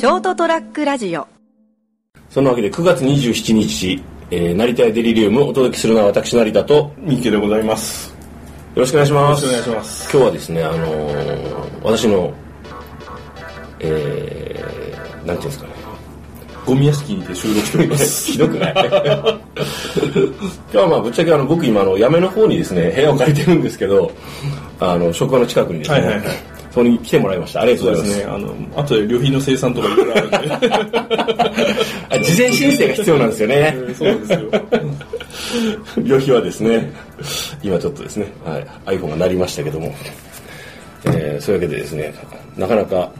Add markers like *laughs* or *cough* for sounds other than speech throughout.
ショートトラックラジオ。そんなわけで9月27日、えー、成田屋デリリウムお届けするのは私成田とよ三池でございます。ろしくお願いします。よろしくお願いします。今日はですねあのー私のえー、なんていうんですかね。ゴミ屋敷にて収録しております。*laughs* ひどくない。今日はまあぶっちゃけあの僕今あの八女の方にですね部屋を借りてるんですけどあの職場の近くにですね、はいはいはいそこに来てもらいましたありがとうございますそうですね。あの、後で旅費の生産とかいろいろあるんで。あ事前申請が必要なんですよねそうなんですよ。旅費はですね今ちょっとですね、はい、iPhone が鳴りましたけども、えーそういうわけでですねなかなか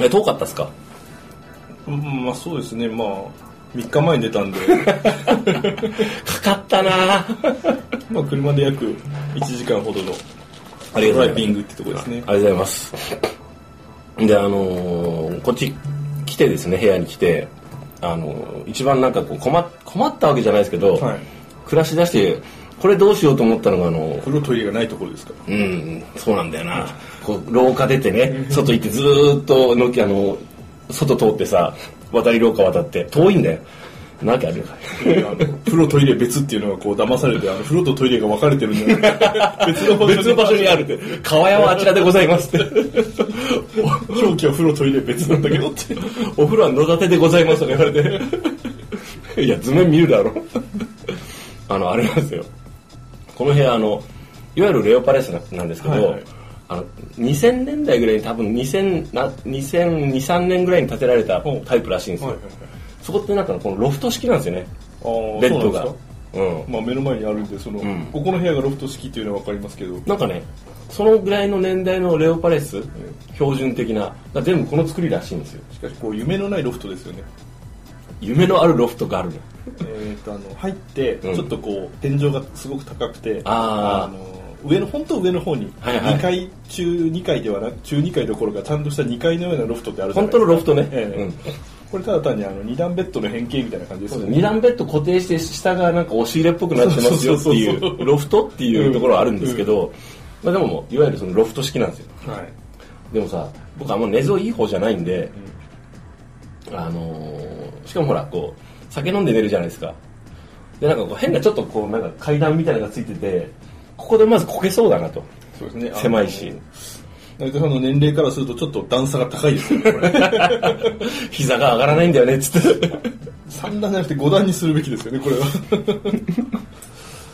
え遠かったですか？うんまあそうですね。まあ、3日前に出たんで、*laughs* かかったなまあ車で約1時間ほどのありがとうございますドライビングってとこですね。ありがとうございますであのーこっち来てですね部屋に来てあのー一番なんかこう困っ困ったわけじゃないですけど、はい。暮らし出してこれどうしようと思ったのがあの風呂トイレがないところですか？ら。うんそうなんだよなこう廊下出てね外行ってずーっとのきあの外通ってさ渡り廊下渡って遠いんだよなわけあるか風呂トイレ別っていうのがこう騙されて、あの風呂とトイレが分かれてるんじゃない別の場所別の場所にあるって。川屋はあちらでございますって。*laughs* 表記は風呂トイレ別なんだけどって。*laughs* お風呂は野立てでございますとか言われて。いや図面見るだろ。あのあれなんですよ。この部屋あのいわゆるレオパレスなんですけど、はいはい。あの2000年代ぐらいに多分2000な2002,3年ぐらいに建てられたタイプらしいんですよ、はいはいはいそこってなんかこのロフト式なんですよね。ベッドが。そうなんまあ目の前にあるんで、その、ん。ここの部屋がロフト式っていうのは分かりますけど、なんかねそのぐらいの年代のレオパレス、標準的な全部この作りらしいんですよ。しかしこう夢のないロフトですよね。夢のあるロフトがあるの。えー、とあの入ってうん。ちょっとこう天井がすごく高くて、あー。の上の本当上の方にはいはい。2階、中2階ではなく中2階どころかちゃんとした2階のようなロフトってあるじゃな本いですか。当のロフトね、ええ。うんこれただ単にあの2段ベッドの変形みたいな感じですよね。二段ベッド固定して下がなんか押し入れっぽくなってますよっていそうロフトっていうところはあるんですけど、まあ、でもいわゆるそのロフト式なんですよはい。でもさ僕あんま寝相いい方じゃないんで、あのーしかもほらこう酒飲んで寝るじゃないですか。でなんかこう変なちょっとこうなんか階段みたいなのがついててここでまずこけそうだなと。そうですね。狭いしさんの年齢からするとちょっと段差が高いですよねこれ。*laughs* 膝が上がらないんだよねっつって。3段じゃなくて5段にするべきですよねこれは。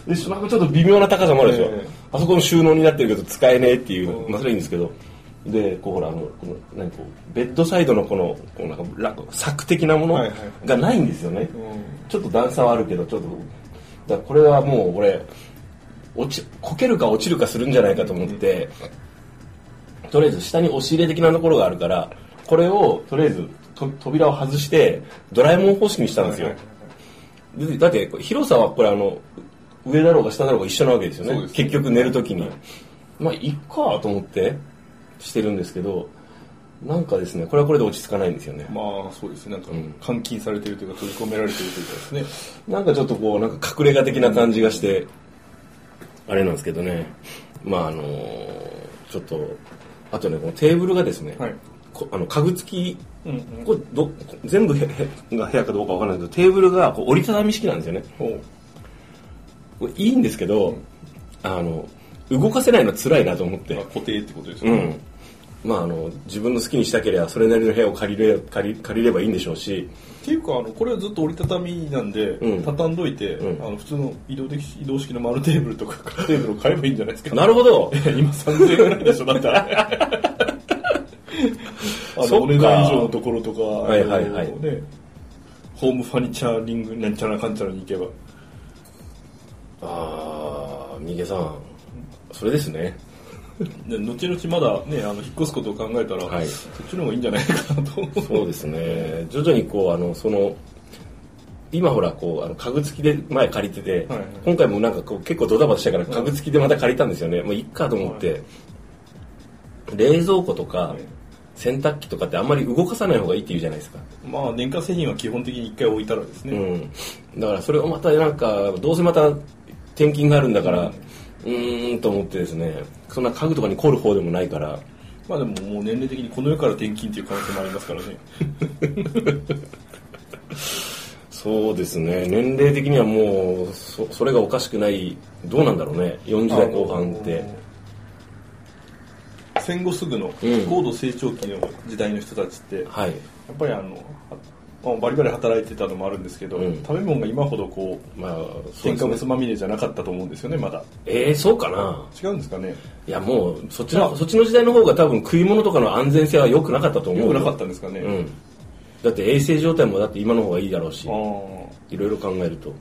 でなんかちょっと微妙な高さもあるでしょ、ええ。あそこの収納になってるけど使えねえっていう、まあそれはいいんですけど。でこうほらあのこの何こうベッドサイドのこのこうなんかラ柵的なものがないんですよね、うん。ちょっと段差はあるけどちょっとだこれはもう俺落ちこけるか落ちるかするんじゃないかと思って、とりあえず下に押し入れ的なところがあるからこれをとりあえずと扉を外してドラえもん方式にしたんですよ、はいはいでだって広さはこれあの上だろうが下だろうが一緒なわけですよね。ね結局寝るときに、まあいっかと思ってしてるんですけどなんかですねこれはこれで落ち着かないんですよね。まあそうですね。なんかん。監禁されてるというか閉じ込められてるというかですね。なんかちょっとこうなんか隠れ家的な感じがしてあれなんですけどね。まああのちょっとあとねこのテーブルがですね、はい。こあの家具付きうんうん。これど全部が部屋かどうかわからないけどテーブルがこう折りたたみ式なんですよね。これいいんですけど、あの動かせないの辛いなと思って。まあ、固定ってことですよね、うんまああの自分の好きにしたければそれなりの部屋を借りれ借り借りればいいんでしょうし。っていうかあのこれはずっと折りたたみなんで、うん。畳んどいて、うん。あの普通の移動的移動式の丸テーブルとかテーブルを買えばいいんじゃないですか。なるほど。*laughs* 今3000円ぐらいでしょだったら *laughs* あのお値段以上のところとか、はいはいはい。ね、ホームファニチャーリングなんちゃらかんちゃらに行けば。ああ三毛さん。それですね *laughs* で後々まだねあの引っ越すことを考えたら、はい。そっちの方がいいんじゃないかなと。そうですね。徐々にこうあのその今ほらこうあの家具付きで前借りてて、はいはい。今回もなんかこう結構ドタバタしたから家具付きでまた借りたんですよね、もういっかと思って、冷蔵庫とか、はい。洗濯機とかってあんまり動かさない方がいいって言うじゃないですか。まあ電化製品は基本的に一回置いたらですね、うん、だからそれをまたなんかどうせまた転勤があるんだからうーんと思ってですねそんな家具とかに凝る方でもないから。まあでももう年齢的にこの世から転勤っていう可能性もありますからね。*laughs* そうですね。年齢的にはもうそそれがおかしくない。どうなんだろうね。40代後半って。戦後すぐのうん。高度成長期の時代の人たちって、やはい。っぱりあの、まあバリバリ働いてたのもあるんですけど、うん食べ物が今ほどこう、まあそう添すね物まみれじゃなかったと思うんですよね、まだ。えー、そうかな違うんですかね。いやもうそっちのそっちの時代の方が多分食い物とかの安全性は良くなかったと思う良くなかったんですかね。うんだって衛生状態もだって今の方がいいだろうし。いろいろ考えると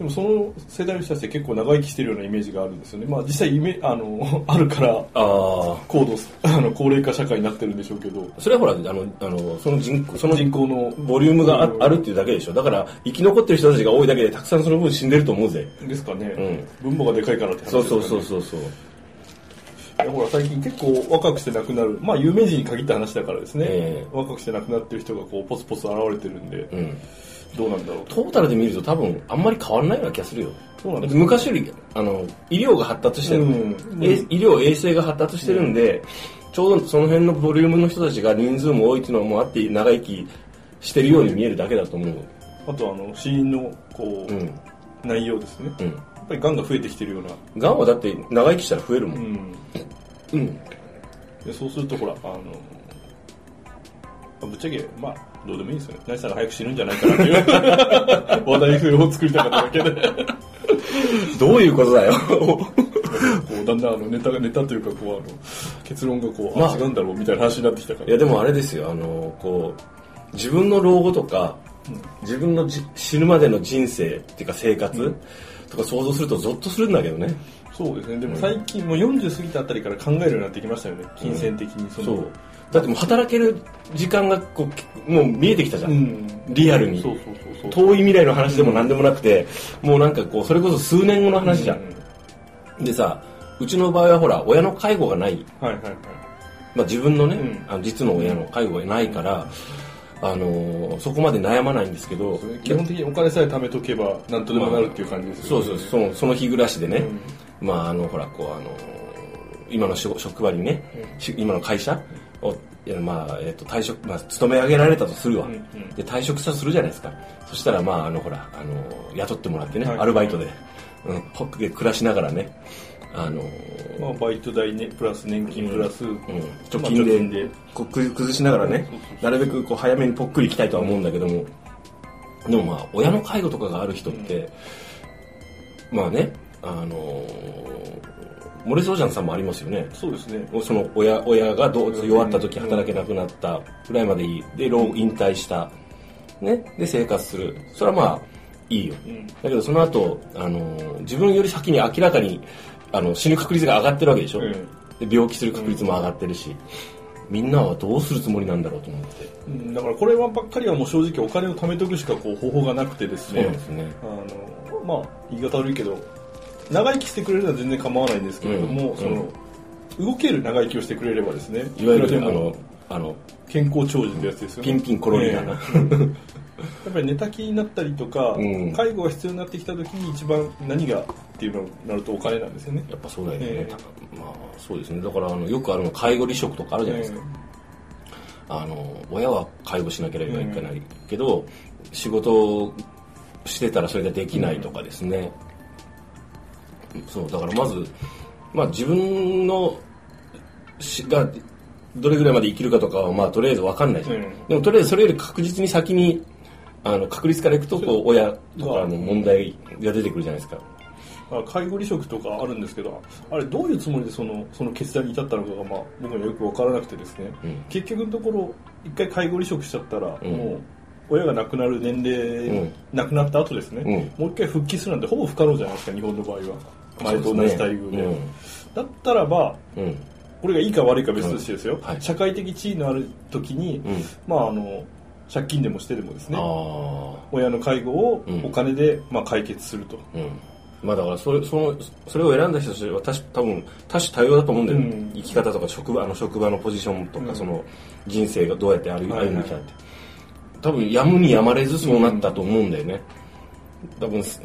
でもその世代の人たちって結構長生きしてるようなイメージがあるんですよね。まあ実際イメあの、*laughs* あるから、ああ高度、あの、高齢化社会になってるんでしょうけど、それはほらあのあのその人口。その人口の、ボリュームがああるっていうだけでしょ。だから生き残ってる人たちが多いだけでたくさんその分死んでると思うぜ。ですかね、分母がでかいからって話ですかね。そうそうそうそうそう。いやほら最近結構若くして亡くなる、まあ有名人に限った話だからですね、え。若くして亡くなってる人がこうポツポツ現れてるんで、うんどうなんだろう。と。トータルで見ると多分あんまり変わらないような気がするよ。そうなんです昔よりあの医療が発達してる、うんえ医療衛生が発達してるんで、ちょうどその辺のボリュームの人たちが人数も多いっていうのもあって長生きしてるように見えるだけだと思う。あとあの死因のこう、うん。内容ですね。うん。やっぱり癌が増えてきてるような。がんはだって長生きしたら増えるもうん。ん。うん。でそうするとほら、あの、まあぶっちゃけ、まあ、どうでもいいですよね。何さんが早く死ぬんじゃないかなっていう *laughs* 話題を作りたかっただけで、こどういうことだようだんだんあのネタが、ネタというか、こう、あの、結論がこう、まああ、違うんだろうみたいな話になってきたから。いやでもあれですよあのこう自分の老後とか自分のじ死ぬまでの人生っていうか生活、とか想像するとゾッとするんだけどねそうですね。でも最近、もう40過ぎたあたりから考えるようになってきましたよね。金銭的にその。そうだってもう働ける時間がこうもう見えてきたじゃん、うん。リアルに。遠い未来の話でも何でもなくて、もうなんかこうそれこそ数年後の話じゃん、うでさうちの場合はほら親の介護がない、はいはいはい。まあ、自分のね、うん。あの実の親の介護がないから、あのーそこまで悩まないんですけど基本的にお金さえ貯めとけばなんとでもなるっていう感じですよね。そうそうそのその日暮らしでね、まああのほらこうあの今の職職場にね、し今の会社をいやまあえっと退職まあ勤め上げられたとするわ、うんうん。で退職したとするじゃないですか。そしたらまああのほらあの雇ってもらってね、はい。アルバイトで、うん、ホックで暮らしながらねあのまあ、バイト代ね、プラス年金プラス、うん、ま貯あ金で,、こうく崩しながらねなるべくこう早めにぽっくりいきたいとは思うんだけどもでもまあ親の介護とかがある人って、まあねあのーモレソージャンさんもありますよね。そうですね。その親親がどう弱った時働けなくなったぐらいまでいい。で老引退した、ね、で生活する。それはまあいいよ、ん。だけどその後あのー自分より先に明らかにあの死ぬ確率が上がってるわけでしょ、うん。で病気する確率も上がってるし、みんなはどうするつもりなんだろうと思って。うん。だからこれはばっかりはもう正直お金を貯めとくしかこう方法がなくてですね。そうですね。あの、まあ、言い方悪いけど、長生きしてくれるのは全然構わないんですけれども、うん。その、動ける長生きをしてくれればですね、いわゆるあのあの健康長寿ってやつですよね。ピンピンコロリだな、*laughs* やっぱり寝たきりになったりとか、うん。介護が必要になってきた時に一番何がっていうのになるとお金なんですよね。やっぱそうだよね、ええ。まあそうですね。だからあのよくあるの介護離職とかあるじゃないですか、あの親は介護しなければいけないけど、仕事をしてたらそれができないとかですね、そうだからまず、まあ、自分のしがどれぐらいまで生きるかとかはまあとりあえず分かんないじゃん、うん。でもとりあえずそれより確実に先にあの確率からいくとこう。親とかの問題が出てくるじゃないですか、まあ介護離職とかあるんですけど、あれどういうつもりでそのその決断に至ったのかが、まあ、僕にはよく分からなくてですね、うん。結局のところ、一回介護離職しちゃったら、うん。もう親が亡くなる年齢、うん。亡くなった後ですね、うん。もう一回復帰するなんてほぼ不可能じゃないですか、日本の場合は。前と同じ待遇で。うん。だったらば、うん。これがいいか悪いか別としてですよ、うんはい。社会的地位のある時に、うん。まああの借金でもしてでもですね。親の介護をうん。お金で、まあ、解決すると、うん。まあだからそれそのそれを選んだ人たちは確多分多種多様だと思うんだよ、うん。生き方とか職場あの職場のポジションとか、うん。その人生がどうやって歩い歩んできたって、多分やむにやまれずそうなったと思うんだよね、多分す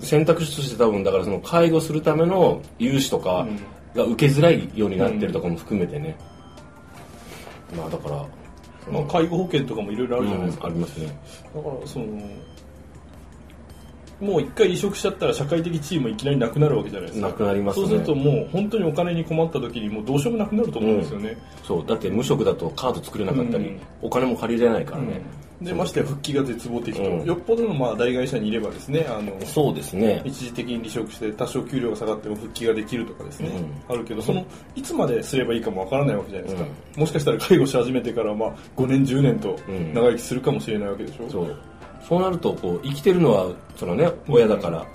選択肢として多分だからその介護するための融資とかが受けづらいようになってるとかも含めてね、まあだから、まあ、介護保険とかもいろいろあるじゃないですか、うんありますね。だからそのもう一回離職しちゃったら社会的地位もいきなりなくなるわけじゃないですか。なくなりますね。そうするともう本当にお金に困った時にもうどうしようもなくなると思うんですよね、そう。だって無職だとカード作れなかったり、うん。お金も借りれないからね、でましてや復帰が絶望的と、うん。よっぽどのまあ大会社にいればですねあのそうですね。一時的に離職して多少給料が下がっても復帰ができるとかですね、うあるけどそのいつまですればいいかもわからないわけじゃないですか、もしかしたら介護し始めてからまあ5年10年とうん。長生きするかもしれないわけでしょ、そうそうなるとこう生きてるのはそのね親だから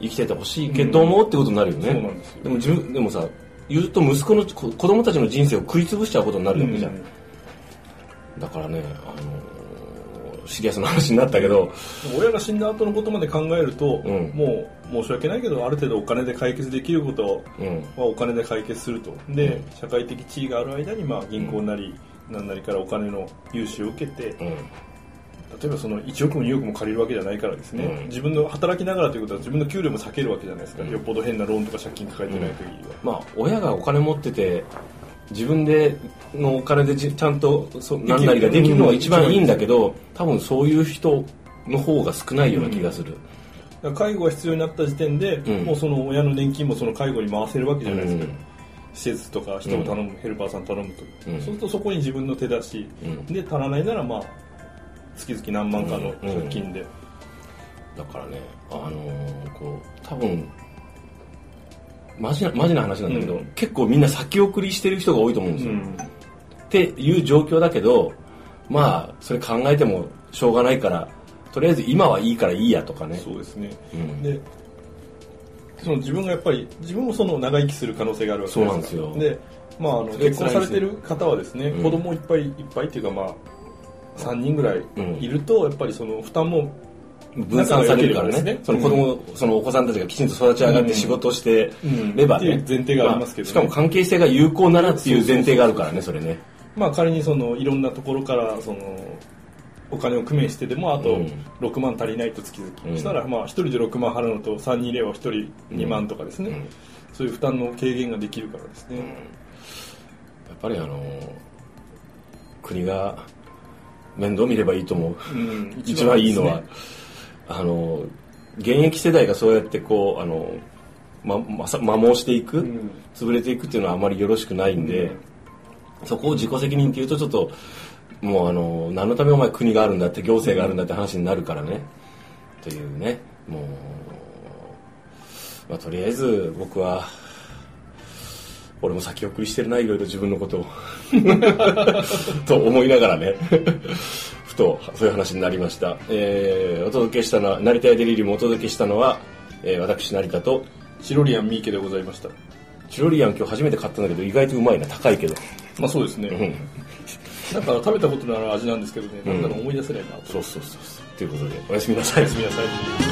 生きててほしいけども、ってことになるよね。そうなんですよ。でも自分でもさ言うと息子のこ子供たちの人生を食い潰しちゃうことになるわけじゃん、うん。だからねあのーシリアスな話になったけど。親が死んだ後のことまで考えると、うん。もう申し訳ないけどある程度お金で解決できることうん。はお金で解決すると。で、社会的地位がある間にまあ銀行なり何なりからお金の融資を受けて、うん例えばその1億も2億も借りるわけじゃないからですね、うん。自分の働きながらということは自分の給料も避けるわけじゃないですか、よっぽど変なローンとか借金抱えてない限りは、まあ親がお金持ってて自分でのお金でじちゃんとそ何なりができるのが一番いいんだけど多分そういう人の方が少ないような気がする、介護が必要になった時点で、うん。もうその親の年金もその介護に回せるわけじゃないですか、うん。施設とか人を頼む、ヘルパーさん頼むと、うん。そうするとそこに自分の手出し、うん。で足らないならまあ月々何万かの借金で、だからねあのーこう多分マジなマジな話なんだけど、うん。結構みんな先送りしてる人が多いと思うんですよ、うん。っていう状況だけどまあそれ考えてもしょうがないからとりあえず今はいいからいいやとかね。そうですね、うん。でその自分がやっぱり自分もその長生きする可能性があるわけそうなんですよ。でまあ、あの結婚されてる方はですね、うん。子供いっぱいいっぱいっていうかまあ3人ぐらいうんいるとやっぱりその負担も分散されるからね。ね。その子供、そのお子さんたちがきちんと育ち上がって仕事をしてればね、うんっていう前提がありますけどね。あしかも関係性が有効ならっていう前提があるからねそれねまあ仮にそのいろんなところからそのお金を工面してでもあとうん。6万足りないと月々、うんそしたらまあ1人で6万払うのと3人いれば1人2万とかですね、うん。そういう負担の軽減ができるからですね、やっぱりあの国が面倒見ればいいと思う、うん。一番いいのは、ね。あの現役世代がそうやってこうあのままさ摩耗していく、うん。潰れていくっていうのはあまりよろしくないんで、そこを自己責任っていうとちょっともうあの何のためお前国があるんだって行政があるんだって話になるからね、というね。もう、まあ、とりあえず僕は俺も先送りしてるないろいろ自分のことを *laughs* と思いながらね。*laughs* ふとそういう話になりました、えーお届けしたのは成田屋デリリウムをお届けしたのは、えー私成田とチロリアンミーケでございました。チロリアン今日初めて買ったんだけど意外とうまいな。高いけど。まあそうですね、うん。なんか食べたことのある味なんですけどね、うん。なんだろう思い出せないなと。そうそうそうそう。ということでおやすみなさい。おやすみなさい